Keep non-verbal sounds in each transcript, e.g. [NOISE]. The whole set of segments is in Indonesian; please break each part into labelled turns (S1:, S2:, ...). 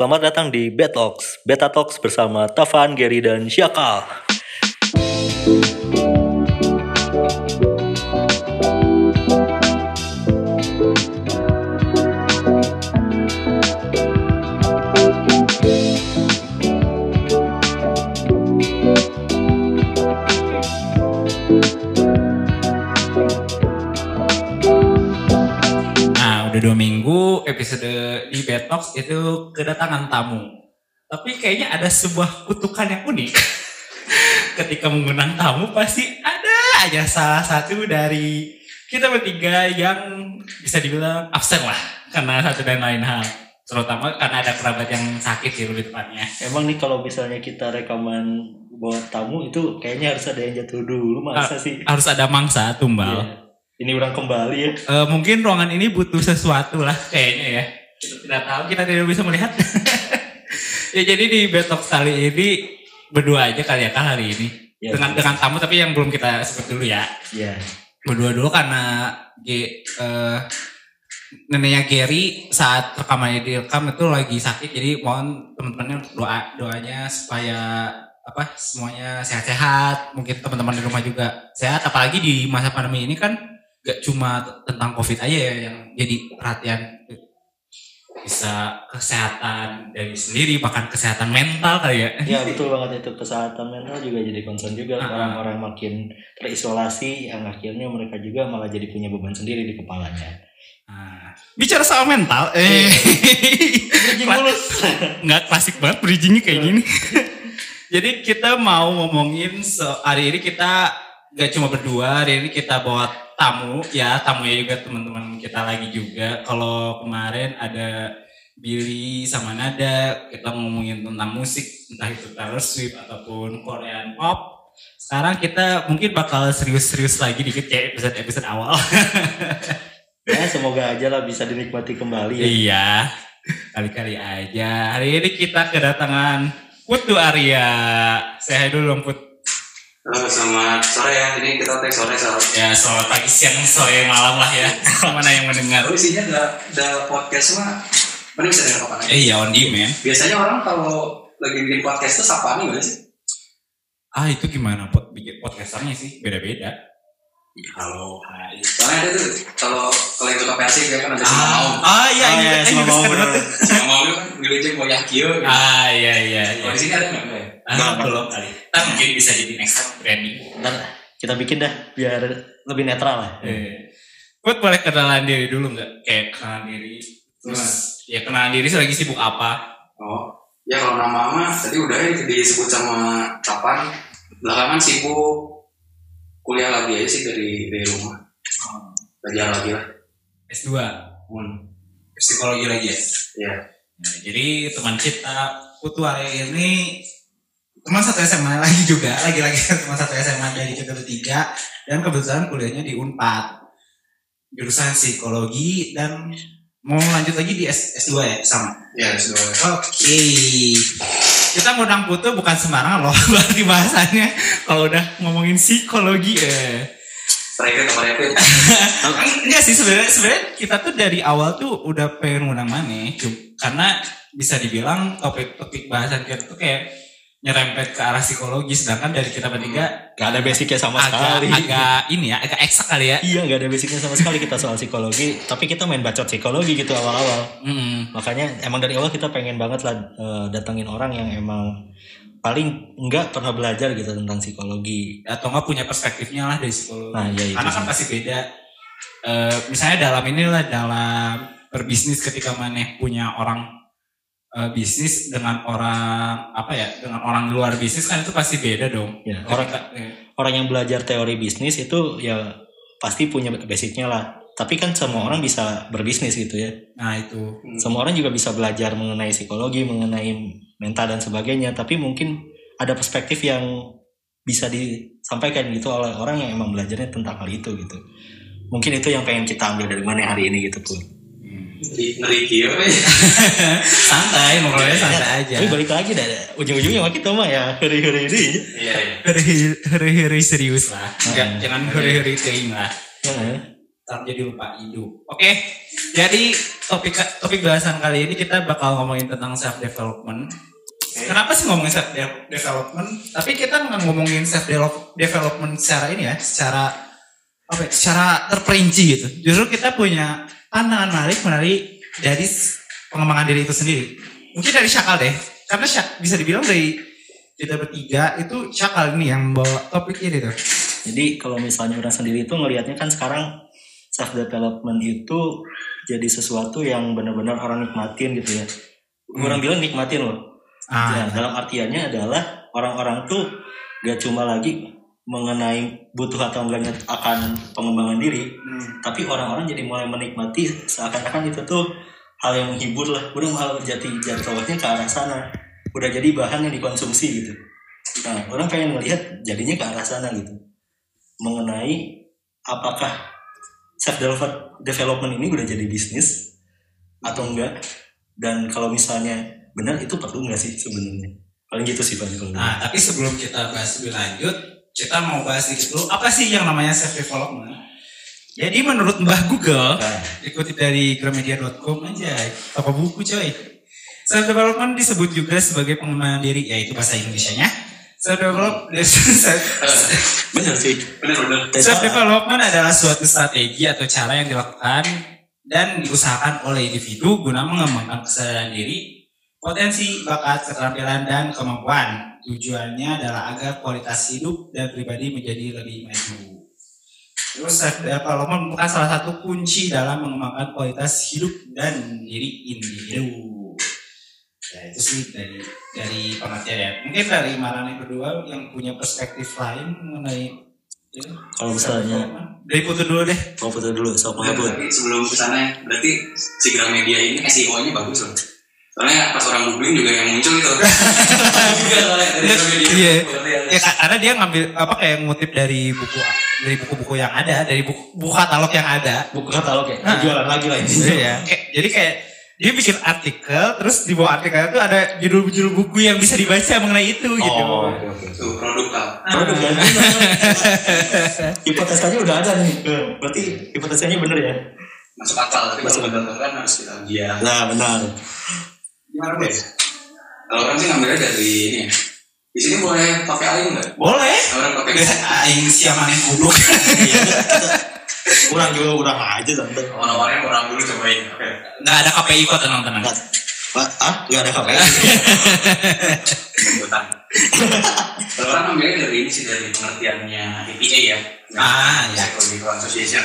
S1: Selamat datang di Betox, Beta Talks bersama Tavan, Gary, dan Syakal.
S2: Episode di Betox itu kedatangan tamu. Tapi kayaknya ada sebuah kutukan yang unik. [LAUGHS] Ketika mengundang tamu pasti ada aja salah satu dari kita bertiga yang bisa dibilang absen lah. Karena satu dan lain hal. Terutama karena ada kerabat yang sakit sih lebih tepatnya.
S1: Emang nih kalau misalnya kita rekaman buat tamu itu kayaknya harus ada yang jatuh dulu, masa sih?
S2: Harus ada mangsa tumbal.
S1: Iya. Ini orang kembali ya.
S2: Eh, mungkin ruangan ini butuh sesuatu lah kayaknya ya. Kita tidak tahu, kita tidak bisa melihat. [LAUGHS] ya jadi di Betok kali ini berdua aja kali ya kak hari ini.
S1: Ya,
S2: dengan dengan tamu tapi yang belum kita sebut dulu ya.
S1: Iya.
S2: Berdua dulu karena G, eh, neneknya Gary saat rekamannya direkam itu lagi sakit jadi mohon teman-temannya doa doanya supaya apa semuanya sehat-sehat mungkin teman-teman di rumah juga sehat apalagi di masa pandemi ini kan gak cuma tentang covid aja ya yang jadi perhatian bisa kesehatan dari sendiri bahkan kesehatan mental kali ya
S1: Ya betul banget itu kesehatan mental juga jadi concern juga
S2: Ah.
S1: orang-orang makin terisolasi yang akhirnya mereka juga malah jadi punya beban sendiri di kepalanya.
S2: Nah, bicara soal mental eh
S1: mulus.
S2: nggak klasik banget bridgingnya kayak gini. Jadi kita mau ngomongin so, hari ini kita gak cuma berdua, hari ini kita bawa tamu ya tamunya juga teman-teman kita lagi juga. Kalau kemarin ada Billy sama Nada kita ngomongin tentang musik entah itu Taylor Swift ataupun Korean pop. Sekarang kita mungkin bakal serius-serius lagi dikit kayak episode-episode awal. [LAUGHS]
S1: ya semoga aja lah bisa dinikmati kembali ya.
S2: Iya, kali-kali aja. Hari ini kita kedatangan Putu Arya. Saya dulu dong Put.
S3: Halo, selamat sore ya. Ini kita tag sore sore.
S2: Ya, selamat pagi, siang, sore, malam lah ya. [LAUGHS] Mana yang mendengar?
S3: Lalu isinya ada, ada podcast mah. Mana bisa dengar kapan aja.
S2: Eh, iya, on demand.
S3: Biasanya orang kalau lagi bikin podcast tuh sapaan gimana sih?
S2: Ah, itu gimana Put? Bikin podcasternya sih, beda-beda.
S3: Halo, hai. Soalnya ada tuh kalau kalau yang suka persib ya kan ada si mau.
S2: ah iya,
S1: Oh,
S2: iya,
S1: iya,
S2: eh,
S1: sama
S2: bagus
S1: mau
S2: kan,
S1: bener.
S2: Put?
S3: Si mau itu kan ngelejek mau gitu.
S2: Ah, iya, iya. iya.
S3: Kalau di sini ada nggak? Nggak ya?
S2: Ah, belum kali. Kita mungkin bisa jadi next time branding.
S1: Ntar kita bikin dah biar lebih netral lah.
S2: Eh. Put boleh kenalan diri dulu nggak? Kayak kenalan diri. Terus, ya kenalan diri lagi sibuk apa?
S3: Oh, ya kalau nama mah tadi udah ya disebut sama kapan. Belakangan sibuk kuliah lagi aja sih dari dari rumah. Belajar lagi lah.
S2: S2.
S3: Hmm.
S2: Psikologi lagi ya?
S3: Ya.
S2: Nah, jadi teman kita Putu hari ini teman satu SMA lagi juga, lagi-lagi teman satu SMA dari kita bertiga dan kebetulan kuliahnya di Unpad jurusan psikologi dan mau lanjut lagi di S, S2 ya sama.
S3: Ya, sudah.
S2: Oke. Kita ngundang Putu bukan sembarangan loh [LAUGHS] berarti bahasanya kalau udah ngomongin psikologi eh.
S3: Terakhir kemarin itu [LAUGHS]
S2: Enggak sih sebenarnya sebenarnya kita tuh dari awal tuh udah pengen ngundang Mane Cum- karena bisa dibilang topik-topik bahasan kita tuh kayak nyerempet ke arah psikologi sedangkan dari kita bertiga
S1: Gak ada basicnya sama
S2: agak
S1: sekali.
S2: agak ini ya agak eksak kali ya.
S1: Iya gak ada basicnya sama sekali kita soal psikologi. Tapi kita main bacot psikologi gitu awal-awal.
S2: Mm.
S1: Makanya emang dari awal kita pengen banget lah eh, datengin orang yang emang paling enggak pernah belajar gitu tentang psikologi.
S2: Atau nggak punya perspektifnya lah dari psikologi.
S1: Nah, iya, itu
S2: Karena kan
S1: sih.
S2: pasti beda. Eh, misalnya dalam inilah dalam berbisnis ketika maneh punya orang eh, bisnis dengan orang apa ya dengan orang luar bisnis kan itu pasti beda dong.
S1: Ya, orang
S2: eh,
S1: orang yang belajar teori bisnis itu ya pasti punya basicnya lah. Tapi kan semua orang bisa berbisnis gitu ya.
S2: Nah itu.
S1: Semua orang juga bisa belajar mengenai psikologi, mengenai mental dan sebagainya. Tapi mungkin ada perspektif yang bisa disampaikan gitu oleh orang yang emang belajarnya tentang hal itu gitu. Mungkin itu yang pengen kita ambil dari mana hari ini gitu pun.
S3: Ngeri ngeri kio. [LAUGHS]
S2: santai ngobrolnya santai aja.
S1: Tapi balik lagi dah ujung-ujungnya mah kita mah ya hari-hari ini.
S3: Iya, iya.
S2: Heri-heri serius lah. Enggak,
S1: Hmm.
S2: jangan heri-heri teing lah.
S1: Ya,
S2: Sekarang jadi lupa hidup. Oke, jadi topik topik bahasan kali ini kita bakal ngomongin tentang self development. Kenapa sih ngomongin self de- development? Tapi kita nggak ngomongin self develop- development secara ini ya, secara apa? ya, Secara terperinci gitu. Justru kita punya pandangan menarik menarik dari pengembangan diri itu sendiri. Mungkin dari Syakal deh, karena Syak, bisa dibilang dari kita bertiga itu Syakal ini yang bawa topik ini tuh.
S1: Jadi kalau misalnya orang sendiri itu ngelihatnya kan sekarang self development itu jadi sesuatu yang benar-benar orang nikmatin gitu ya. Orang bilang nikmatin loh.
S2: Ah,
S1: Ya, dalam artiannya adalah orang-orang tuh gak cuma lagi mengenai butuh atau enggaknya akan pengembangan diri,
S2: hmm.
S1: tapi orang-orang jadi mulai menikmati seakan-akan itu tuh hal yang menghibur lah. Udah malah jati jati ke arah sana. Udah jadi bahan yang dikonsumsi gitu. Nah, orang pengen melihat jadinya ke arah sana gitu. Mengenai apakah self development ini udah jadi bisnis atau enggak dan kalau misalnya benar itu perlu nggak sih sebenarnya paling gitu sih paling
S2: Nah, tapi sebelum kita bahas lebih lanjut, kita mau bahas dikit dulu apa sih yang namanya self development? Jadi menurut Mbah Google,
S1: Nah,
S2: dikutip dari gramedia.com aja, toko buku coy. Self development disebut juga sebagai pengembangan diri, yaitu bahasa Indonesianya. Self develop [LAUGHS]
S1: benar sih
S3: Bener-bener.
S2: self development adalah suatu strategi atau cara yang dilakukan dan diusahakan oleh individu guna mengembangkan kesadaran diri, potensi, bakat, keterampilan, dan kemampuan. Tujuannya adalah agar kualitas hidup dan pribadi menjadi lebih maju. Terus development merupakan salah satu kunci dalam mengembangkan kualitas hidup dan diri individu. Ya itu sih dari dari pengertian ya. Mungkin dari Marane berdua yang punya perspektif lain mengenai ini.
S1: kalau misalnya
S2: dari Putu dulu deh.
S1: mau foto dulu mengabut
S3: tapi sebelum ke sana berarti si Gramedia ini SEO-nya bagus loh. Soalnya pas orang googling juga yang muncul [LAUGHS] itu.
S2: Iya.
S3: Ya.
S2: Ya ka- karena dia ngambil apa kayak ngutip dari buku dari buku-buku yang ada, dari buku, buku katalog yang ada.
S1: buku katalog ya
S2: Nah.
S1: jualan lagi lah ini
S2: Iya. Kayak- jadi kayak dia bikin artikel, terus di bawah artikel itu ada judul-judul buku yang bisa dibaca mengenai itu gitu.
S1: oh oke oke
S3: Tuh produk lah.
S1: produk kan [LAUGHS] hipotesanya udah ada nih berarti hipotesanya bener ya
S3: Masuk akal. Tapi
S1: Masuk
S3: betul kan harus kita ujian.
S1: nah benar
S3: Gimana? Kalau orang sih ngambilnya dari ini ya. Di sini boleh pakai air nggak?
S2: Boleh.
S3: Orang pakai [LAUGHS]
S2: Aing siapa nih goblok.
S1: kurang juga kurang aja tante
S3: Oh, nomornya orang dulu cobain. Oke.
S2: Nggak ada KPI kok tenang-tenang.
S1: Pak, ah nggak ada
S3: Jemputan. Kalau orang ngambilnya dari ini sih dari pengertiannya EPA ya.
S2: Ah, ya.
S3: Psychological Association.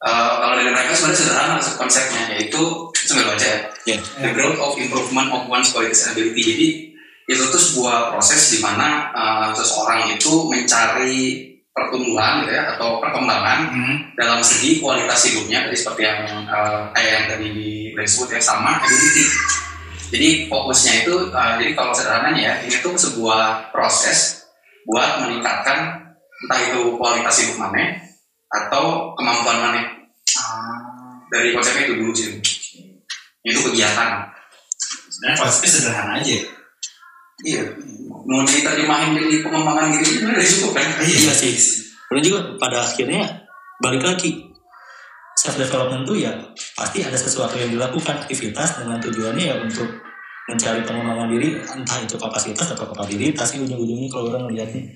S3: Eh, kalau dari mereka sebenarnya sederhana konsepnya yaitu sambil baca ya.
S1: ya
S3: The growth of improvement of one's qualities and ability. Jadi itu tuh sebuah proses di mana eh, seseorang itu mencari pertumbuhan gitu ya atau perkembangan
S2: Hmm.
S3: dalam segi kualitas hidupnya tadi seperti yang eh, kayak yang tadi disebut ya sama ability. Jadi fokusnya itu eh, jadi kalau sederhananya ya ini tuh sebuah proses buat meningkatkan entah itu kualitas hidup mana atau kemampuan mana dari konsepnya itu dulu sih itu kegiatan.
S2: Sebenarnya konsepnya sederhana aja.
S3: iya. Mau diterjemahin jadi pengembangan gitu itu udah cukup kan?
S1: Iya sih. Kemudian juga pada akhirnya balik lagi. Self development tuh ya pasti ada sesuatu yang dilakukan. Aktivitas dengan tujuannya ya untuk mencari pengembangan diri entah itu kapasitas atau kapabilitas sih ujung-ujungnya kalau orang melihatnya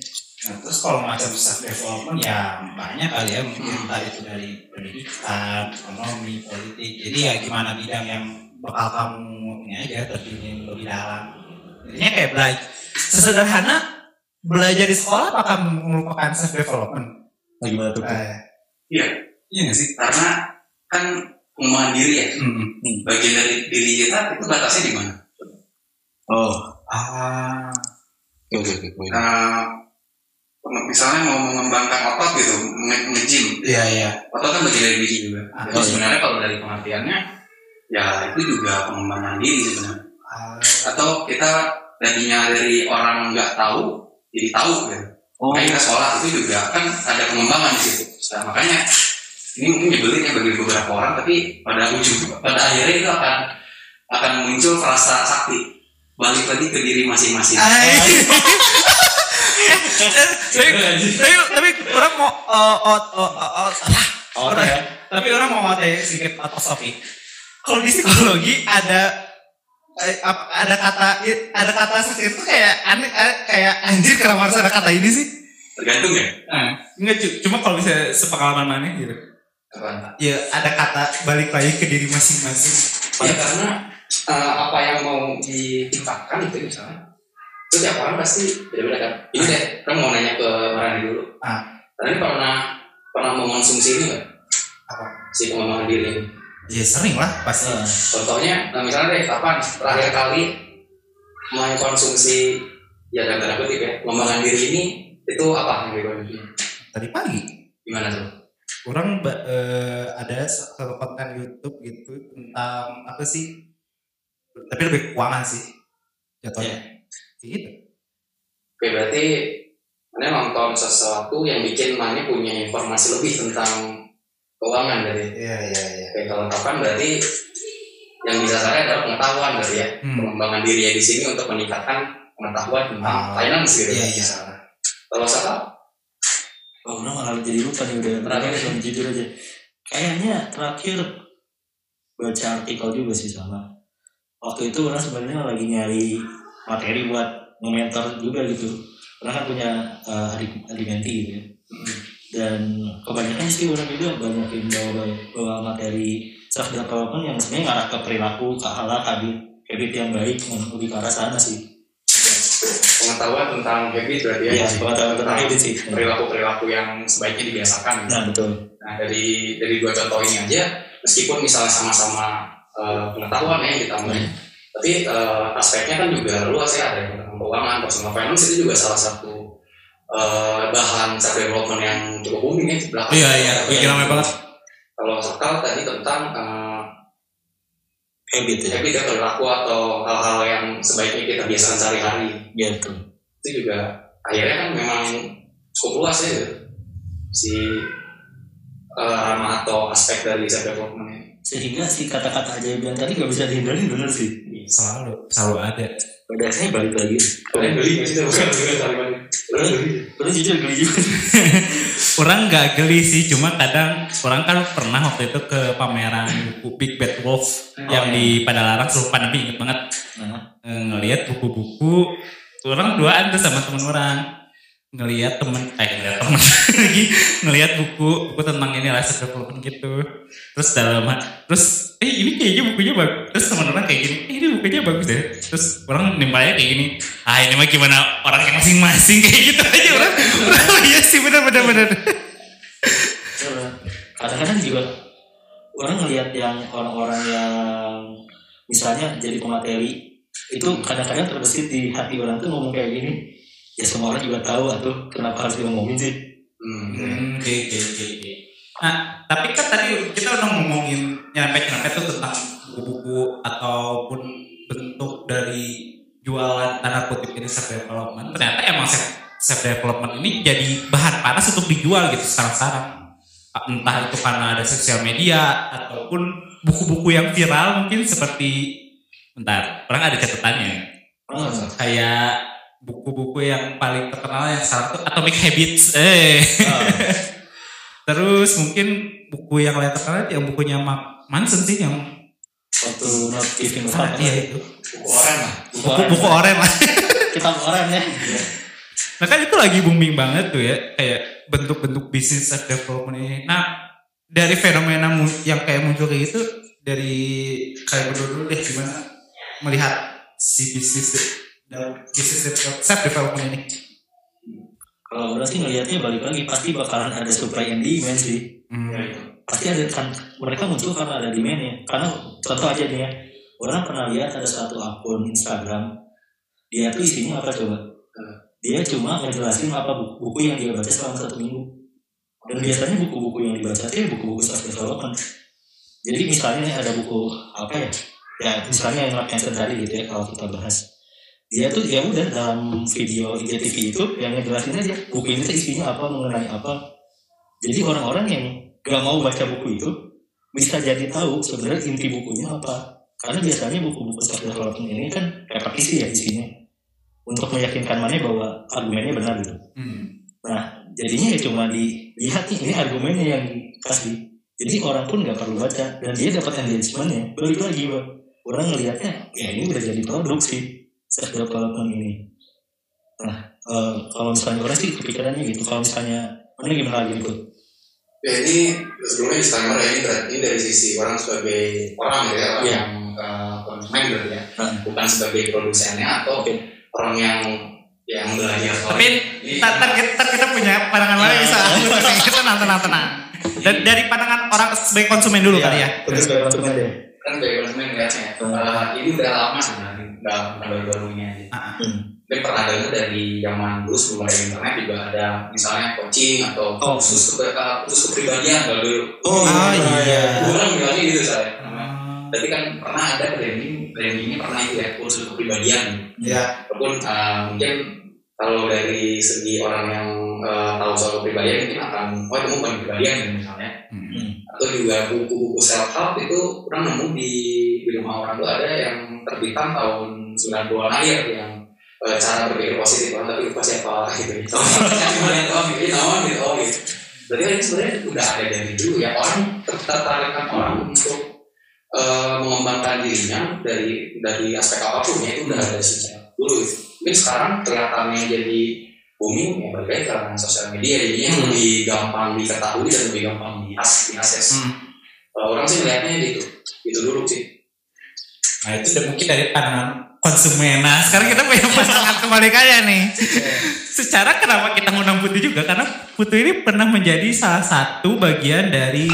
S2: Nah, terus kalau macam self development ya banyak kali ya mungkin entah itu dari pendidikan, ekonomi, politik. Jadi ya gimana bidang yang bakal kamu ini aja terjunin lebih dalam. Intinya kayak belajar sesederhana belajar di sekolah apakah merupakan self development?
S1: nah, gimana tuh
S2: Eh,
S3: iya
S2: iya nggak sih?
S3: karena kan pengembangan diri ya
S2: Hmm.
S3: bagian dari diri kita itu batasnya di mana
S1: oh
S2: Ah,
S1: oke oke oke oke.
S3: Nah, misalnya mau mengembangkan otot gitu nge- nge-gym
S2: iya iya.
S3: otot kan bagian dari diri juga
S2: Ah,
S3: jadi
S1: iya.
S3: sebenarnya kalau dari pengertiannya ya itu juga pengembangan diri sebenarnya
S2: Ah,
S3: atau kita tadinya dari orang nggak tahu jadi tahu gitu
S1: oh
S3: Kayak kita sekolah itu juga kan ada pengembangan di situ. Nah, makanya ini mungkin nyebelin ya bagi beberapa orang, tapi pada ujung, pada akhirnya itu akan akan muncul rasa sakti. Balik lagi ke diri masing-masing. [LAUGHS]
S2: Ay. tapi, tapi, tapi orang mau oh, oh, oh, oh, oh, ah,
S1: Oh,
S2: Orang-
S1: ya.
S2: Tapi orang mau materi sedikit atas topik. Kalau di psikologi ada eh, apa- ada kata ada kata seperti itu kayak aneh eh, kayak anjir kenapa harus ada kata ini sih?
S3: Tergantung ya.
S2: Nah, enggak cu- cuma kalau bisa sepengalaman mana gitu.
S3: Apa?
S2: Ya ada kata balik lagi ke diri masing-masing.
S3: Ya karena eh, apa yang mau ditingkatkan itu misalnya itu tiap orang pasti beda-beda kan. Ini deh, kan mau nanya ke Marani dulu.
S2: Ah.
S3: Tadi pernah pernah mengonsumsi ini nggak?
S2: Apa?
S3: Si pengembangan diri ini.
S2: Ya sering lah pasti.
S1: Nah,
S3: Contohnya, nah misalnya deh, kapan terakhir kali mengkonsumsi ya dalam tanda kutip ya, pengembangan diri ini itu apa yang dikonsumsi?
S2: Tadi pagi.
S3: Gimana tuh?
S2: Orang eh, ada satu konten YouTube gitu tentang apa sih? Tapi lebih keuangan sih. Jatuhnya. Gitu.
S3: Oke berarti Anda nonton sesuatu yang bikin Mane punya informasi lebih tentang keuangan berarti.
S2: Iya iya iya.
S3: Oke kalau kapan berarti yang bisa saya adalah pengetahuan berarti ya.
S2: Hmm.
S3: Pengembangan diri ya di sini untuk meningkatkan pengetahuan tentang
S2: Ah.
S3: finance gitu.
S2: Iya iya.
S3: Kalau saya
S1: oh, orang malah jadi lupa nih udah
S3: Terakhir.
S1: terakhir yang jujur aja. Kayaknya terakhir baca artikel juga sih sama. Waktu itu orang sebenarnya lagi nyari materi buat nge-mentor juga gitu. Orang kan punya eh, adik gitu ya. Dan kebanyakan sih orang juga banyak yang bawa, bawa materi self development yang sebenarnya ngarah ke perilaku, ke akhlak, habit, habit yang baik, lebih ke arah sana sih.
S3: pengetahuan tentang habit berarti ya.
S1: Iya, pengetahuan tentang habit sih.
S3: Perilaku-perilaku yang sebaiknya dibiasakan. gitu.
S1: Nah betul.
S3: Nah dari dari dua contoh ini aja, meskipun misalnya sama-sama eh, pengetahuan ya yang ditambah, tapi eh, aspeknya kan juga luas ya ada yang tentang keuangan, personal finance itu juga salah satu eh, bahan self development yang cukup booming ya di belakang.
S2: Iya iya. Bikin ramai banget.
S3: Kalau sekal tadi tentang eh,
S1: Habit ya.
S3: habit ya perilaku atau hal-hal yang sebaiknya kita biasakan sehari-hari,
S1: Gitu.
S3: itu juga akhirnya kan memang cukup luas ya si eh, ranah atau aspek dari self development ini.
S1: Sehingga si kata-kata ajaib yang tadi gak bisa dihindari bener sih.
S2: Selalu. Selalu ada.
S1: Pada akhirnya balik lagi.
S3: Kalian beli nggak sih? Bukan bukan taliban. Kalian beli.
S1: Terus jujur geli juga. [LAUGHS]
S2: Orang nggak geli sih, cuma kadang orang kan pernah waktu itu ke pameran buku Big Bad Wolf yang di Padalarang sebelum pandemi inget banget
S1: Nah,
S2: Eh, ngelihat buku-buku orang duaan tuh sama temen orang ngelihat temen eh ngelihat temen [LAUGHS] lagi ngelihat buku buku tentang ini lah development gitu. Terus dalam terus eh ini kayaknya bukunya bagus terus teman orang kayak gini eh, ini bukunya bagus deh. Terus orang nimpalnya kayak gini ah ini mah gimana orangnya masing-masing? [LAUGHS] Kayak gitu aja orang orang oh iya sih benar benar benar.
S1: Karena kadang-kadang juga orang ngelihat yang orang-orang yang misalnya jadi pemateri itu kadang-kadang terbesit di hati orang tuh ngomong kayak gini ya semua orang juga tahu atau kenapa harus diomongin sih
S3: Hmm.
S2: Hmm, oke oke oke. Nah, tapi kan tadi kita udah ngomongin nyampe nyampe tuh tentang buku-buku ataupun bentuk dari jualan tanda kutip ini self development. Ternyata emang self, self development ini jadi bahan panas untuk dijual gitu sekarang-sekarang. Entah itu karena ada sosial media ataupun buku-buku yang viral mungkin seperti bentar, orang ada catatannya
S1: tahu.
S2: kayak buku-buku yang paling terkenal yang sekarang tuh Atomic Habits. Eh.
S1: Ah, [LAUGHS]
S2: terus mungkin buku yang lain terkenal yang bukunya Mark Manson sih yang
S1: waktu not giving
S2: ah,
S1: up
S2: iya itu.
S3: Buku orang lah. [LAUGHS]
S2: buku buku oren lah.
S1: Kita orang ya.
S2: Nah kan itu lagi booming banget tuh ya kayak bentuk-bentuk bisnis development ini. Nah dari fenomena yang kayak muncul kayak gitu dari kayak berdua dulu deh gimana melihat si bisnis dan bisnis self development ini.
S1: Kalau orang sih ngelihatnya balik lagi pasti bakalan ada supply and demand sih.
S2: Hmm.
S1: pasti ada kan mereka muncul karena ada demandnya. Karena contoh aja nih ya orang pernah lihat ada satu akun Instagram dia tuh isinya apa coba? Dia cuma ngejelasin apa buku, buku yang dia baca selama satu minggu. Dan biasanya buku-buku yang dibaca itu ya buku-buku self development jadi misalnya ada buku apa ya? Ya misalnya yang Mark Manson tadi gitu ya kalau kita bahas dia tuh ya udah dalam video IGTV itu yang ngejelasin aja buku ini tuh isinya apa mengenai apa jadi orang-orang yang gak mau baca buku itu bisa jadi tahu sebenarnya inti bukunya apa. Karena biasanya buku-buku self development ini kan repetisi ya isinya untuk meyakinkan mana bahwa argumennya benar gitu.
S2: Hmm.
S1: Nah jadinya ya cuma dilihat nih ini argumennya yang dikasih jadi orang pun nggak perlu baca dan dia dapat engagementnya balik lagi bang orang ngelihatnya ya ini udah jadi produk sih self development ini nah eh, kalau misalnya orang sih kepikirannya gitu kalau misalnya mana gimana lagi ikut
S3: Ya ini sebelumnya disclaimer ya ini berarti ini dari sisi orang sebagai orang gitu ya orang
S1: Iya.
S3: yang uh, konsumen berarti ya
S1: Hmm.
S3: bukan sebagai produsennya atau
S1: Oke.
S3: orang yang yang belajar soal
S2: Tapi tar, kita, kita punya pandangan lain bisa. [LAUGHS] tenang, tenang, tenang. Dan dari pandangan orang sebagai konsumen dulu kali ya.
S1: konsumen deh
S3: kan sebagai konsumen ngeliatnya uh, ini udah lama sebenarnya udah bukan baru-baru ini aja
S1: hmm.
S3: mungkin pernah dengar dari zaman dulu sebelum ada internet juga ada misalnya coaching atau
S1: Oh.
S3: khusus ke khusus kepribadian kalau dulu
S1: oh
S2: Ah, iya.
S3: gue kan bilangnya gitu saya Berarti kan pernah ada branding, brandingnya pernah itu ya, khusus kepribadian.
S2: Ya.
S3: Walaupun uh, mungkin kalau dari segi orang yang uh, tahu soal kepribadian mungkin akan, oh itu bukan kepribadian ya, misalnya.
S2: Hmm.
S3: Atau juga buku-buku self help itu pernah nemu di, di rumah orang tuh ada yang terbitan tahun 90-an akhir yang uh, cara berpikir positif orang tapi lupa siapa gitu. [LAUGHS] Yang tahu mikir naon gitu, oh gitu. Berarti kan ini sebenarnya udah ada dari dulu ya orang tertarikkan orang untuk eh, mengembangkan dirinya dari dari aspek apa pun ya itu udah ada sejak dulu gitu. Mungkin sekarang kelihatannya jadi booming ya balik lagi karena sosial media jadinya
S2: Hmm.
S3: lebih gampang diketahui dan lebih gampang diakses. diakses.
S2: Hmm.
S3: Kalau orang sih melihatnya gitu, gitu dulu sih.
S2: Nah itu udah mungkin dari pandangan konsumen. Nah sekarang kita punya pandangan kebalikannya nih. [LAUGHS] Secara kenapa kita ngundang Putu juga? Karena Putu ini pernah menjadi salah satu bagian dari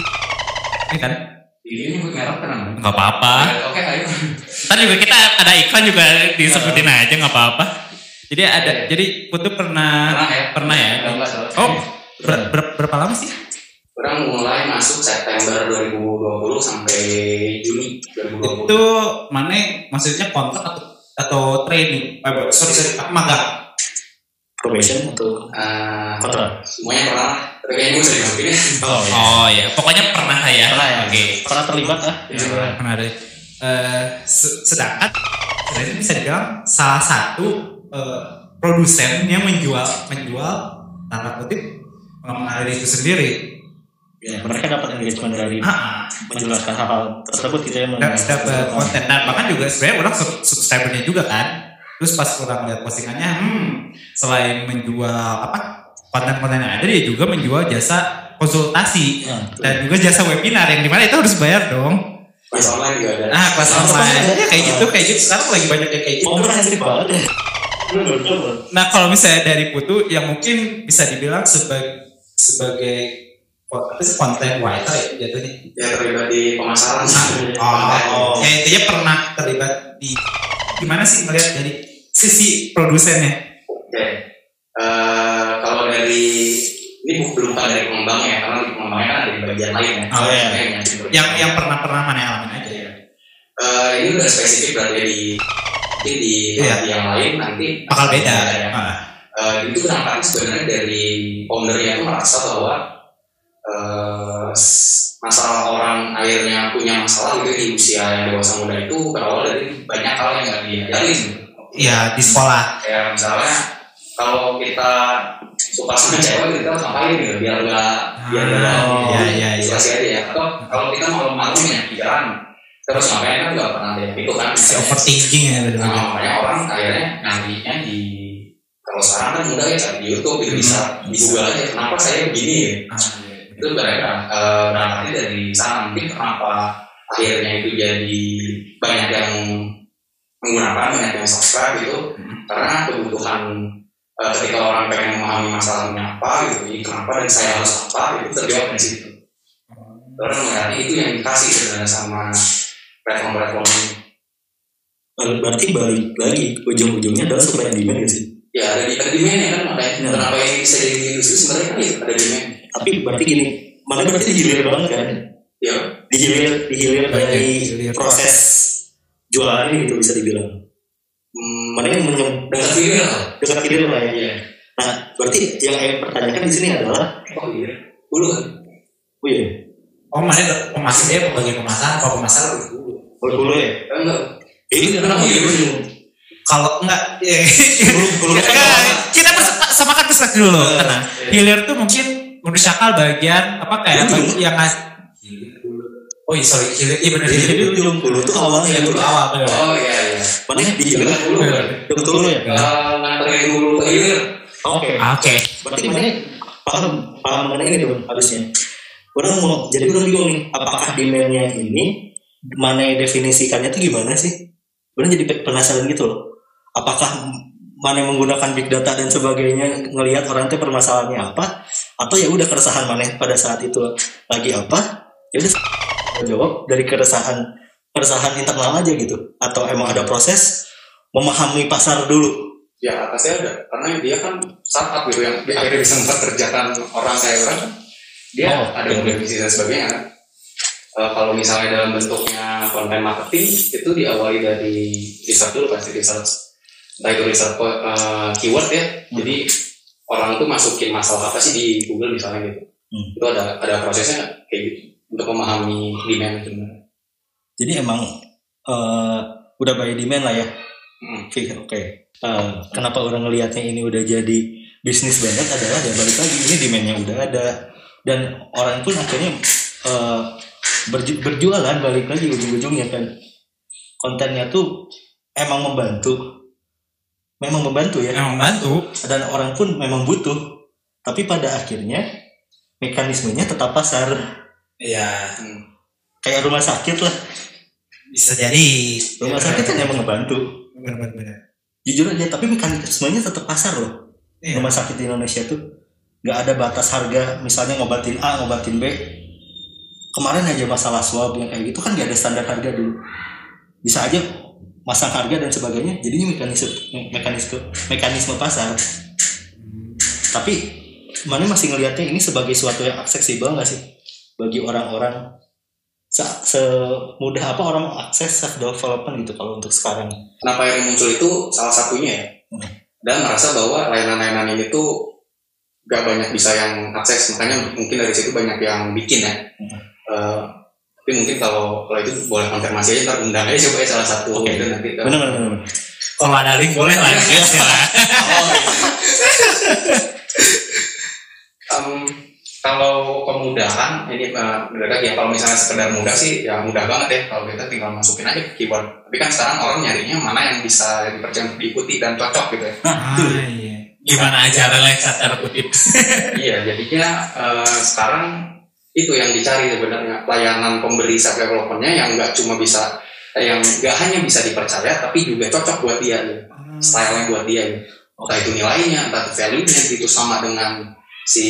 S2: ini kan
S3: Ini nyebut merek kan?
S2: nggak apa-apa.
S3: Oke, ayo.
S2: Ntar juga kita ada iklan juga disebutin aja nggak apa-apa. Jadi ada, jadi Putu pernah
S3: Pernah ya?
S2: pernah ya.
S3: Nggak salah.
S2: Oh ber- ber- berapa lama sih?
S3: Orang mulai masuk September 2020 sampai Juni 2020.
S2: Itu mana maksudnya kontrak atau atau training? Eh, sorry sorry magang.
S1: probation atau
S3: Eh,
S1: kontrak
S3: semuanya pernah, tapi kayaknya gue sering ya.
S1: oh ya
S2: Oh ya, pokoknya pernah lah ya.
S1: pernah ya
S2: Oke.
S1: pernah terlibat ah
S2: Pernah ada. Eh, se- sedangkan sebenarnya bisa dibilang salah satu eh, produsen yang menjual menjual tanda kutip pengembangan itu sendiri.
S1: ya mereka dapat engagement dari
S2: Ah,
S1: menjelaskan hal-hal tersebut gitu ya
S2: dan dapat konten dan bahkan juga sebenarnya orang sub- subscribernya juga kan. Terus pas orang lihat postingannya, hmm, selain menjual apa konten-konten yang ada, dia juga menjual jasa konsultasi
S1: Ya,
S2: dan juga jasa webinar yang di mana itu harus bayar dong.
S3: Kelas online juga ada.
S2: Ah, kelas online. Ya kayak gitu, kayak gitu. Sekarang lagi banyak yang kayak gitu.
S1: komprehensif banget ya
S2: Nah, kalau misalnya dari Putu yang mungkin bisa dibilang sebagai sebagai ko- apa sih, content writer ya jatuhnya.
S3: Ya terlibat di pemasaran.
S2: Oh, ya intinya pernah terlibat di gimana sih melihat dari sisi produsennya?
S3: Oke. Eh, kalau dari ini belum bukan dari pengembangnya ya, karena di pengembangnya kan ada di bagian lain ya.
S2: Oh, iya.
S3: Yang
S2: Yang pernah pernah mana alamin aja ya.
S3: Eh, ini udah spesifik berarti di mungkin di
S2: Iya.
S3: di yang lain nanti
S2: Bakal beda.
S3: ya.
S2: Ah,
S3: Eh, itu berangkat sebenarnya dari foundernya itu merasa bahwa s- masalah orang akhirnya punya masalah gitu di usia yang dewasa muda itu berawal dari banyak hal yang nggak diajarin.
S2: Iya di sekolah.
S3: kayak misalnya kalau kita suka sama cewek kita ngapain gitu biar nggak biar nggak
S2: Ah, iya, iya, iya.
S3: isolasi aja ya atau kalau kita mau malu punya pikiran terus ngapain kan nggak pernah yang itu kan.
S2: Si overthinking ya
S3: Nah, makanya orang akhirnya nantinya di kalau sekarang kan mudah ya di YouTube itu bisa di Google aja kenapa saya begini? Ya. itu mereka eh, berangkatnya dari sana. Mungkin kenapa akhirnya itu jadi banyak yang menggunakan banyak yang subscribe gitu. Karena kebutuhan eh, ketika orang pengen memahami masalahnya apa gitu jadi kenapa dan saya harus apa itu terjawab dari situ. Karena melihatnya itu yang dikasih sebenarnya sama platform-platform ini.
S1: Berarti balik lagi ujung-ujungnya adalah supply and demand gak sih?
S3: Ya ada di ada demand ya kan makanya.
S1: Ya.
S3: kenapa ini bisa jadi industri sebenarnya kan ya ada demand.
S1: Tapi berarti gini mana berarti dihilir banget kan?
S3: Ya.
S1: Dihilir dihilir dari
S2: dihilir.
S1: proses jualan ini gitu bisa dibilang.
S3: Hmm,
S1: mana yang menyem
S3: dengan diri lah.
S1: dekat hilir lah ya.
S3: Iya.
S1: Nah berarti yang saya pertanyakan di sini adalah
S3: oh iya. Dulu kan?
S1: Oh iya.
S2: Oh mana pemasaran dia bagian pemasaran, kalau pemasaran
S1: boleh ya
S3: enggak
S1: ini kenapa
S3: Iya,
S1: gitu
S3: iya.
S2: kalau enggak eh,
S1: Belum- belum
S2: kita,
S1: kan
S2: samakan perspektif dulu
S1: Eh,
S2: tenang hilir tuh mungkin menurut Syakal bagian apa kayak
S1: Ujung.
S2: yang hilir oh iya sorry hilir iya benar hilir
S1: ujung dulu tuh awalnya
S2: Iya,
S1: dulu
S2: awal.
S3: Oh iya iya.
S1: Mana di.
S3: Bener.
S1: Betul dulu ya.
S3: Eh, nganterin dulu ke hilir.
S1: Oke.
S2: oke
S1: Berarti mana paham paham mengenai ini dong harusnya. Orang mau jadi orang bingung nih, apakah demandnya ini mana definisikannya tuh gimana sih? Orang jadi pe- penasaran gitu loh. Apakah mana menggunakan big data dan sebagainya ngelihat orang itu permasalahannya apa atau ya udah keresahan mana pada saat itu lagi apa ya udah jawab dari keresahan keresahan internal aja gitu atau emang ada proses memahami pasar dulu
S3: Ya pasti ada. Karena dia kan startup gitu yang akhirnya bisa mempekerjakan orang kayak orang. Dia
S1: Oh,
S3: ada model bisnis dan sebagainya Eh, kalau misalnya dalam bentuknya konten marketing itu diawali dari research dulu pasti research entah itu research eh, keyword ya jadi orang tuh masukin masalah apa sih di Google misalnya gitu
S1: Hmm.
S3: itu ada ada prosesnya kayak gitu untuk memahami demand sebenarnya
S1: Jadi emang eh, udah by demand lah ya.
S3: Hmm.
S1: Oke, oke. Eh, kenapa orang ngelihatnya ini udah jadi bisnis banget adalah ya balik lagi ini demandnya udah ada dan orang pun akhirnya eh, berju- berjualan balik lagi ujung-ujungnya kan. Kontennya tuh emang membantu, memang membantu ya.
S2: Emang bantu
S1: dan orang pun memang butuh. Tapi pada akhirnya mekanismenya tetap pasar.
S2: Ya
S3: Hmm.
S1: kayak rumah sakit lah.
S2: Bisa jadi.
S1: Rumah sakit kan emang ngebantu.
S2: Benar benar
S1: jujur aja tapi mekanismenya tetap pasar loh.
S2: Iya.
S1: rumah sakit di Indonesia tuh nggak ada batas harga. Misalnya ngobatin A ngobatin B kemarin aja masalah swab yang kayak gitu kan nggak ada standar harga dulu. Bisa aja masang harga dan sebagainya jadinya mekanisme mekanisme mekanisme pasar. Tapi mana masih ngelihatnya ini sebagai suatu yang aksesibel nggak sih? Bagi orang-orang se- semudah apa orang mengakses self development gitu kalau untuk sekarang.
S3: Kenapa yang muncul itu salah satunya ya?
S1: Hmm.
S3: dan merasa bahwa layanan-layanan ini tuh gak banyak bisa yang akses makanya mungkin dari situ banyak yang bikin ya.
S1: Hmm.
S3: Eh, tapi mungkin kalau kalau itu boleh konfirmasi aja ntar undang aja coba ya salah satu
S1: Oke.
S3: gitu nanti
S1: benar benar benar
S2: kalau ada link boleh lah ya. [LAUGHS]
S3: Em, kalau kemudahan ini uh, ya kalau misalnya sekedar mudah sih ya mudah banget ya kalau kita tinggal masukin aja ke keyboard. Tapi kan sekarang orang nyarinya mana yang bisa dipercaya untuk diikuti dan cocok gitu ya.
S2: Ah, iya. gimana aja relax tanda kutip.
S3: Iya jadinya eh, sekarang itu yang dicari sebenarnya. Layanan pemberi self developmentnya yang nggak cuma bisa eh, yang nggak hanya bisa dipercaya tapi juga cocok buat dia gitu. stylenya buat dia gitu. entah itu nilainya entah itu value-nya itu sama dengan si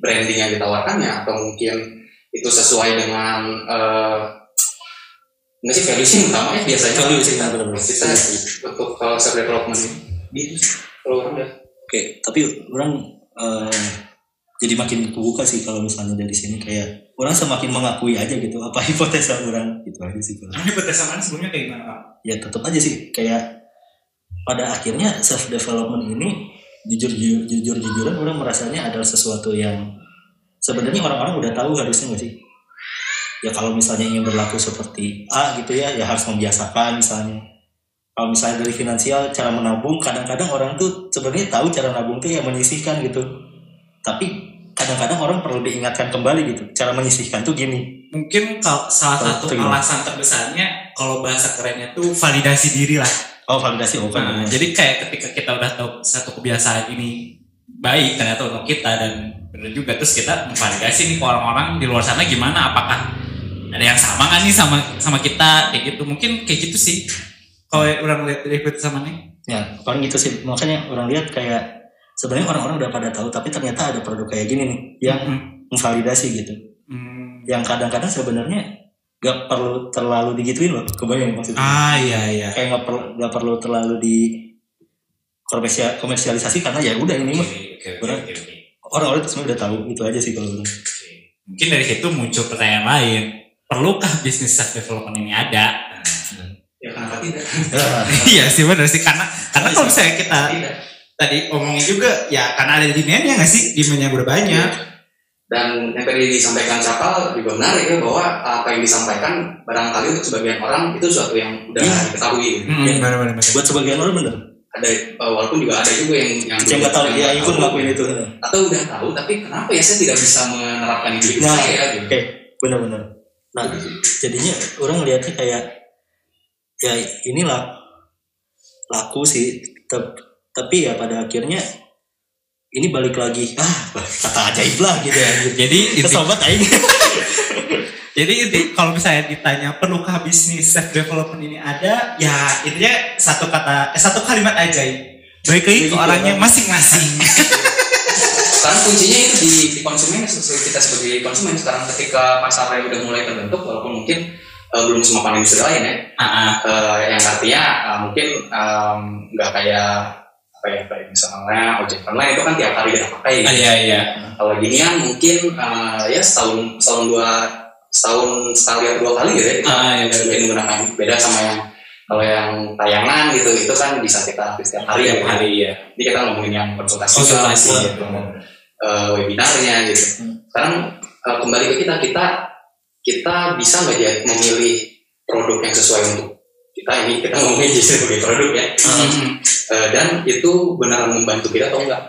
S3: branding yang ditawarkannya atau mungkin itu sesuai dengan eh nggak sih value sih utamanya biasanya
S1: Value sih, benar-benar.
S3: kita untuk kalau self development ini gitu kalau orang udah.
S1: Oke, tapi orang jadi makin kebuka sih kalau misalnya dari sini kayak orang semakin mengakui aja gitu apa [LAUGHS] hipotesa orang. Gitu aja sih kalau
S2: Ini berdasarkan sebelumnya kayak gimana Pak?
S1: ya tetap aja sih kayak pada akhirnya self development ini jujur jujur jujur jujuran orang merasanya adalah sesuatu yang sebenarnya orang-orang udah tahu harusnya nggak sih? Ya kalau misalnya ingin berlaku seperti A gitu ya ya harus membiasakan misalnya. Kalau misalnya dari finansial cara menabung kadang-kadang orang tuh sebenarnya tahu cara nabung tuh ya menyisihkan gitu. Tapi kadang-kadang orang perlu diingatkan kembali gitu. Cara menyisihkan tuh gini.
S2: Mungkin kalau salah
S1: Oh,
S2: satu alasan terbesarnya kalau bahasa kerennya tuh validasi diri lah.
S1: oh validasi oh
S2: Nah,
S1: kan
S2: jadi kayak ketika kita udah tahu satu kebiasaan ini baik ternyata untuk kita dan benar juga terus kita memvalidasi nih ke orang-orang di luar sana gimana apakah ada yang sama nggak nih sama sama kita? Kayak gitu. Mungkin kayak gitu sih. Kalau orang lihat ikut sama nih.
S1: Ya, paling gitu sih. Makanya orang lihat kayak sebenarnya orang-orang udah pada tahu, tapi ternyata ada produk kayak gini nih yang
S2: Hmm.
S1: memvalidasi gitu.
S2: Hmm.
S1: Yang kadang-kadang sebenarnya gak perlu terlalu digituin loh. Kebayang maksudnya?
S2: ah iya iya
S1: Kayak gak perlu gak perlu terlalu di komersia- komersialisasi karena ya udah ini mah
S2: oke.
S1: orang-orang itu semua udah tahu itu aja sih kalau.
S2: Mungkin dari situ muncul pertanyaan lain. Perlukah bisnis self development ini ada?
S3: ya kenapa tidak [LAUGHS]
S2: iya sih benar sih karena karena kalau misalnya kita
S3: tidak
S2: tadi omongin juga ya karena ada demandnya nggak sih? Demandnya udah banyak.
S3: Dan yang tadi disampaikan Capal juga benar ya bahwa apa yang disampaikan barangkali untuk sebagian orang itu sesuatu yang udah
S1: Iya.
S3: diketahui.
S2: Hmm, benar-benar.
S1: buat sebagian orang bener
S3: ada eh, walaupun juga ada juga yang yang
S1: yang nggak tahu. Ya ikut ngelakuin itu.
S3: Atau udah tahu tapi kenapa ya saya tidak bisa menerapkan di diri
S1: Nah,
S3: saya gitu.
S1: oke. Bener-bener nah jadinya orang ngeliatnya kayak ya inilah laku sih. Tep- tapi ya pada akhirnya ini balik lagi ah kata ajaib lah gitu ya [LAUGHS]
S2: Jadi inti,
S1: kesobat aing [LAUGHS]
S2: jadi inti kalau misalnya ditanya perlukah bisnis self development ini ada, ya intinya satu kata, eh, satu kalimat aja. Baik lagi ke
S1: Gitu,
S2: orangnya
S1: orang.
S2: masing-masing. [LAUGHS]
S3: Sekarang kuncinya itu di, di konsumen sesuai kita sebagai konsumen sekarang ketika pasarnya udah mulai terbentuk walaupun mungkin eh, belum semapan industri lain ya
S2: ah.
S3: Eh, yang artinya eh, mungkin nggak kayak ya kayak misalnya ojek online itu kan tiap hari kita pakai gitu.
S2: iya iya.
S3: kalau ginian mungkin eh, ya setahun setahun dua setahun sekali atau dua kali gitu ya kita
S2: Ah, iya,
S3: mungkin menggunakan beda sama yang kalau yang tayangan gitu itu kan bisa kita setiap hari
S2: Tiap
S3: ya
S2: hari ya.
S3: ini kita ngomongin yang konsultasi,
S2: Konsultasi,
S3: gitu, eh, webinarnya gitu. Sekarang eh, kembali ke kita, kita kita bisa nggak jadi memilih produk yang sesuai untuk kita ini kita ngomongin jadi sebagai produk ya.
S2: Hmm.
S3: Eh, dan itu benar membantu kita atau enggak?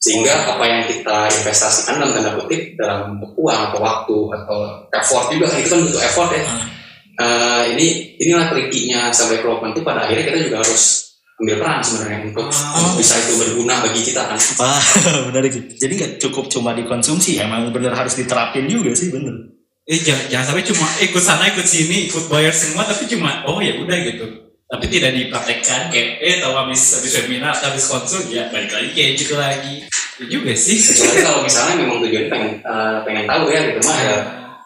S3: Sehingga apa yang kita investasikan dalam tanda kutip dalam uang atau waktu atau effort juga itu kan butuh effort ya. Eh, ini inilah trikinya self development itu pada akhirnya kita juga harus ambil peran sebenarnya untuk
S2: Oh.
S3: bisa itu berguna bagi kita kan.
S1: wah [LAUGHS] benar gitu jadi nggak cukup cuma dikonsumsi emang bener harus diterapin juga sih bener
S2: Eh jangan, jangan sampai cuma ikut sana ikut sini ikut bayar semua tapi cuma oh ya udah gitu. Tapi tidak dipraktekkan kayak eh tahu habis habis webinar habis konsul ya balik lagi kayak gitu lagi. Itu juga sih.
S3: Kecuali kalau misalnya memang tujuannya pengen eh, pengen tahu ya gitu mah ya,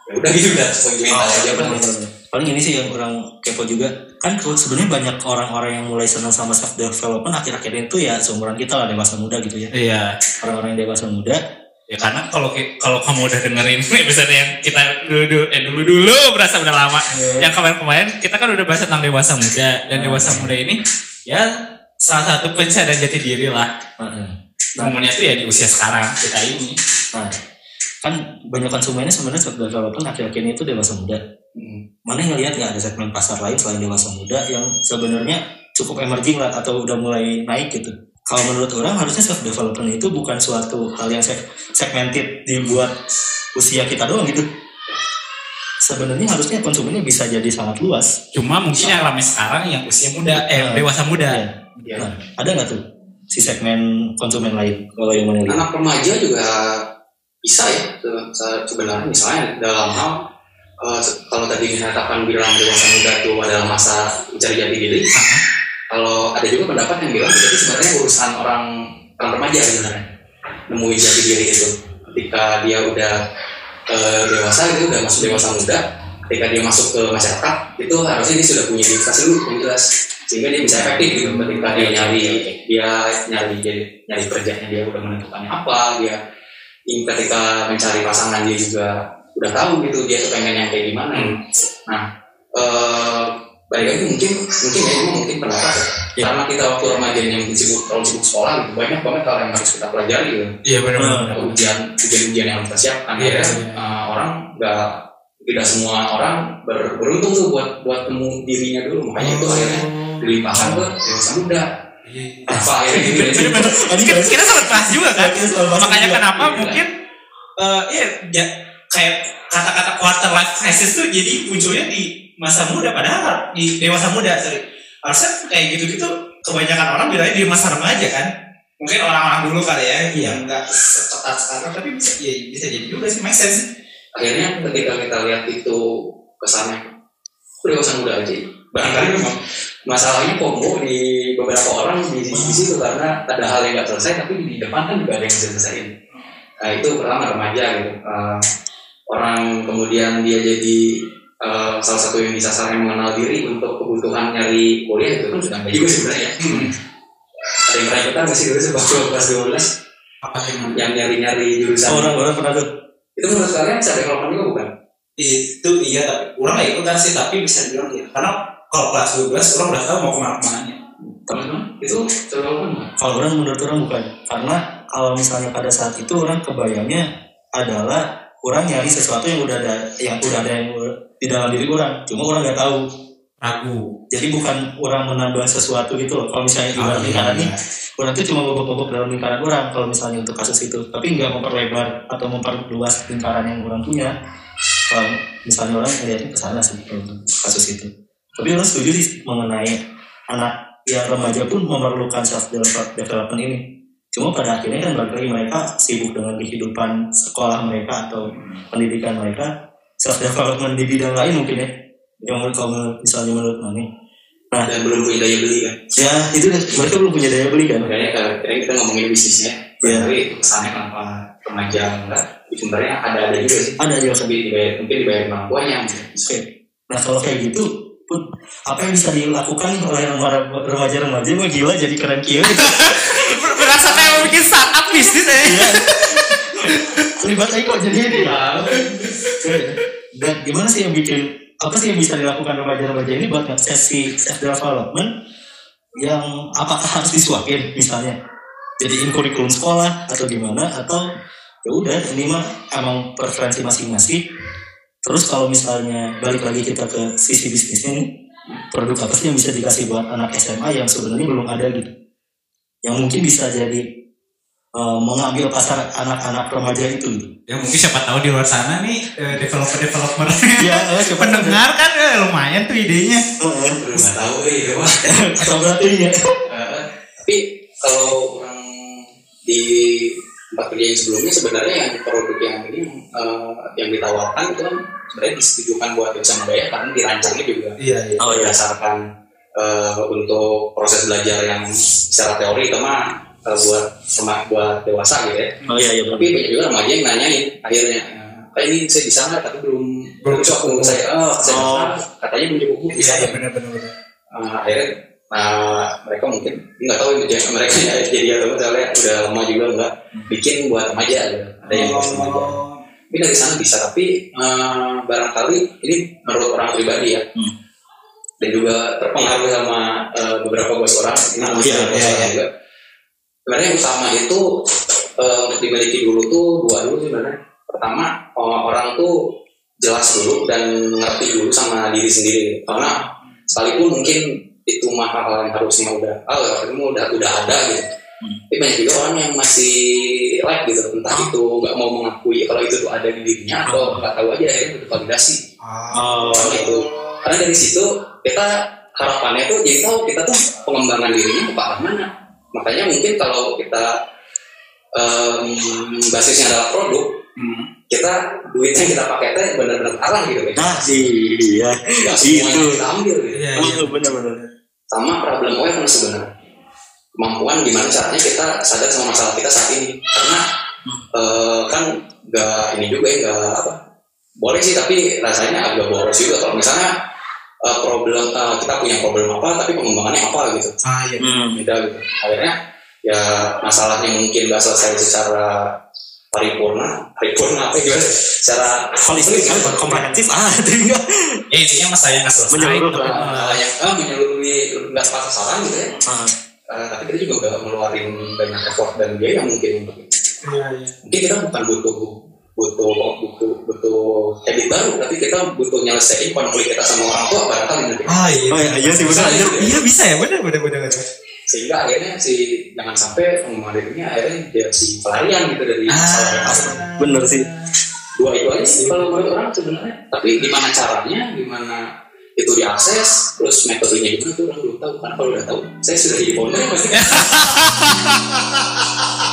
S3: ya udah gitu udah
S1: Oh,
S3: aja kan.
S1: bener. paling ini sih yang kurang kepo juga kan kalau sebenarnya banyak orang-orang yang mulai senang sama self development akhir-akhir itu ya seumuran kita lah dewasa muda gitu ya
S2: Iya.
S1: orang-orang yang dewasa muda
S2: Ya karena kalau kalau kamu udah dengerin [LAUGHS] episode yang kita dulu dulu eh dulu dulu berasa udah lama.
S1: Iya.
S2: Yang kemarin-kemarin kita kan udah bahas tentang dewasa muda dan dewasa muda ini ya salah satu pencarian jati diri lah.
S1: Nah,
S2: Umumnya tuh ya di usia sekarang kita ini.
S1: nah, kan banyak konsumennya sebenarnya self development akhir-akhirnya itu dewasa muda
S3: Hmm.
S1: mana yang ngelihat nggak ada segmen pasar lain selain dewasa muda yang sebenarnya cukup emerging lah atau udah mulai naik gitu kalau menurut orang harusnya self development itu bukan suatu hal yang seg- segmented dibuat usia kita doang gitu sebenarnya harusnya konsumennya bisa jadi sangat luas
S2: Cuma mungkin yang ramai sekarang yang usia muda eh
S1: Nah.
S2: dewasa muda.
S3: Ya.
S1: Nah, ada nggak tuh si segmen konsumen lain kalau yang mana lihat?
S3: Anak remaja juga bisa ya se- se- sebenarnya misalnya dalam hal eh, kalau tadi misalkan bilang dewasa muda itu adalah masa mencari jati diri. Kalau ada juga pendapat yang bilang itu sebenarnya urusan orang orang remaja sebenarnya nemuin jati diri itu. Ketika dia udah eh, dewasa itu udah masuk dewasa muda ketika dia masuk ke masyarakat itu harusnya dia sudah punya identitas dulu yang jelas. Sehingga dia bisa efektif gitu ketika dia nyari dia nyari nyari kerjanya dia udah menentukannya apa dia ketika mencari pasangan dia juga udah tahu gitu dia tuh pengen yang kayak gimana. Nah eh balik lagi mungkin mungkin ya ini mungkin pendapat ya.
S1: Ya.
S3: karena kita waktu remaja yang sibuk terlalu sibuk sekolah gitu banyak banget hal yang harus kita pelajari gitu
S2: Iya
S1: benar.
S3: ujian ujian ujian yang kita siapkan
S2: Iya.
S3: Akhirnya, eh, orang nggak tidak semua orang ber- beruntung tuh buat buat temu dirinya dulu makanya itu akhirnya dilimpahkan ke dewasa muda apa akhirnya gitu ya sih?
S2: kita, kita sempat bahas juga kan
S1: bahas
S2: makanya kenapa
S3: Iya.
S2: mungkin eh ya, ya, kayak kata-kata quarter life crisis tuh jadi munculnya di masa muda padahal di dewasa muda sorry. Harusnya kayak gitu-gitu kebanyakan orang bilangnya di masa remaja kan? Mungkin orang-orang dulu kali ya yang enggak seketat sekarang tapi bisa ya bisa jadi juga sih make sense.
S3: Akhirnya ketika kita lihat itu kesannya "Kok dewasa muda aja barangkali memang masalahnya combo di beberapa orang di, di, situ karena ada hal yang nggak selesai tapi di depan kan juga ada yang bisa selesaiin. Nah itu pertama remaja gitu. Eh, orang kemudian dia jadi eh, salah satu yang disasar yang mengenal diri untuk kebutuhan nyari kuliah itu kan sudah enggak juga sebenarnya. Ada yang pernah ikutan sih dulu sebab kelas 12
S2: apa yang
S3: yang nyari-nyari jurusan.
S1: Orang-orang pernah tuh
S3: itu menurut kalian self development juga bukan?
S2: itu iya tapi orang nggak ikutan sih tapi bisa dibilang ya karena kalau kelas 12 orang udah tahu mau ke mana ke mananya.
S3: Teman-teman itu development
S1: kalau orang menurut orang bukan. Karena kalau misalnya pada saat itu orang kebayangnya adalah orang nyari sesuatu yang udah ada yang udah ada yang di dalam diri orang. Cuma orang nggak tahu.
S2: Ragu.
S1: Jadi bukan orang menambah sesuatu gitu loh. Kalau misalnya di
S2: Oh,
S1: dalam
S2: iya,
S1: lingkaran nih
S2: iya.
S1: orang tuh cuma bobok-bobok dalam lingkaran orang. Kalau misalnya untuk kasus itu. Tapi nggak memperlebar atau memperluas lingkaran yang orang punya. Kalau misalnya orang melihatnya ke sana sih kasus itu. Tapi orang setuju sih mengenai anak yang remaja pun memerlukan self development ini. Cuma pada akhirnya kan lagi mereka sibuk dengan kehidupan sekolah mereka atau pendidikan mereka self development di bidang lain mungkin ya. Yang menurut kalau misalnya menurut Mani nah.
S3: Dan belum punya daya beli kan?
S1: Ya itu kan mereka belum punya daya beli kan?
S3: Makanya kalau kita ngomongin bisnisnya
S1: Iya.
S3: tapi kesannya kenapa remaja enggak? Itu sebenarnya ada ada juga sih.
S1: Ada juga.
S3: Tapi dibayar mungkin dibayar orang tuanya
S1: Oke. Nah kalau kayak gitu pun apa yang bisa dilakukan oleh remaja-remaja? Mah gila jadi keren. Kia gitu.
S2: Ber- berasa kayak bikin startup bisnis ya
S1: Iya. Terlibat aja kok jadi ini. Dan gimana sih yang bikin apa sih yang bisa dilakukan remaja-remaja ini buat ngakses si self development yang apakah harus disuapin misalnya? Jadiin kurikulum sekolah atau gimana? Atau ya udah ini mah emang preferensi masing-masing. Terus kalau misalnya balik lagi kita ke sisi bisnisnya nih produk apa sih yang bisa dikasih buat anak SMA yang sebenarnya belum ada gitu? Yang mungkin bisa jadi eh, mengambil pasar anak-anak remaja itu.
S2: Ya mungkin siapa tahu di luar sana nih developer developer
S1: ya eh, siapa
S2: pendengar kan eh, lumayan tuh idenya.
S1: Heeh.
S3: belum tahu eh wah
S1: atau berarti ya.
S3: Eh, tapi kalau orang di tempat kerja yang sebelumnya sebenarnya yang produk yang ini eh, yang ditawarkan itu kan sebenarnya ditujukan buat muda ya karena dirancangnya juga
S2: iya iya.
S1: Oh ya
S3: berdasarkan eh, untuk proses belajar yang secara teori itu mah eh, buat sama buat dewasa gitu ya.
S1: Oh iya iya
S3: tapi banyak juga remaja yang nanyain akhirnya kayak ini saya bisa nggak? Tapi belum belum cukup untuk saya. Oh, saya
S1: Oh.
S3: katanya belum cukup bisa
S2: iya
S3: ya
S2: benar benar benar.
S3: Uh, akhirnya nah, mereka mungkin nggak tahu itu jangan mereka ya, [LAUGHS] jadi atau misalnya udah lama juga nggak bikin buat remaja gitu. ada yang buat remaja tapi dari sana bisa tapi uh, barangkali ini menurut orang pribadi ya.
S1: Hmm.
S3: dan juga terpengaruh sama uh, beberapa bos orang ini
S1: Ah,
S3: masih
S1: iya,
S2: iya,
S3: orang
S2: iya.
S3: juga sebenarnya yang utama itu untuk dimiliki dulu tuh dua dulu sebenarnya. Pertama orang tuh jelas dulu dan ngerti dulu sama diri sendiri. Karena sekalipun mungkin itu mah hal yang harusnya udah ah itu udah udah ada gitu.
S1: Hmm.
S3: tapi banyak juga orang yang masih like gitu entah itu nggak mau mengakui kalau itu tuh ada di dirinya atau nggak tahu aja akhirnya butuh validasi.
S1: Oh
S3: Karena itu. Karena dari situ kita harapannya tuh jadi tahu kita tuh pengembangan dirinya ke arah mana makanya mungkin kalau kita em, basisnya adalah produk
S2: Hmm.
S3: kita duit yang kita pakai teh benar-benar arah gitu kan
S1: nah iya.
S3: Nggak semuanya
S1: itu
S3: kita ambil gitu.
S2: Iya, iya.
S1: oh benar-benar.
S3: Sama problem awareness sebenarnya. Kemampuan gimana caranya kita sadar sama masalah kita saat ini. Karena eh, kan nggak ini juga ya nggak apa. Boleh sih tapi rasanya agak boros juga. Kalau misalnya eh, problem eh, kita punya problem apa tapi pengembangannya apa gitu.
S2: Ah iya.
S1: Hmm.
S3: beda gitu. Akhirnya ya masalahnya mungkin nggak selesai secara paripurna paripurna apa gimana? Secara
S1: holistik kan komprehensif. Ah itu enggak
S2: ya intinya masalahnya nggak selesai.
S1: Menyeluruh
S2: eh,
S3: masalah yang menyeluruhi nggak tepat sasaran gitu ya.
S1: Ah.
S3: Eh, tapi kita juga nggak ngeluarin banyak effort dan biaya mungkin untuk
S2: iya iya.
S3: Mungkin kita bukan butuh butuh butuh butuh habit baru, tapi kita butuh nyelesain konflik kita sama orang tua barangkali
S2: ah iya
S1: oh iya, iya sih benar
S3: Iya.
S2: iya bisa ya benar benar benar benar
S3: Sehingga akhirnya si jangan sampai dirinya akhirnya dia si pelarian gitu dari masalah yang asli.
S1: benar sih
S3: Dua itu aja sih kalau menurut orang sebenarnya. Tapi gimana caranya, gimana itu diakses, terus metodenya gimana tuh orang belum tahu. Karena kalau udah tahu, saya sudah jadi founder pasti. [LAUGHS]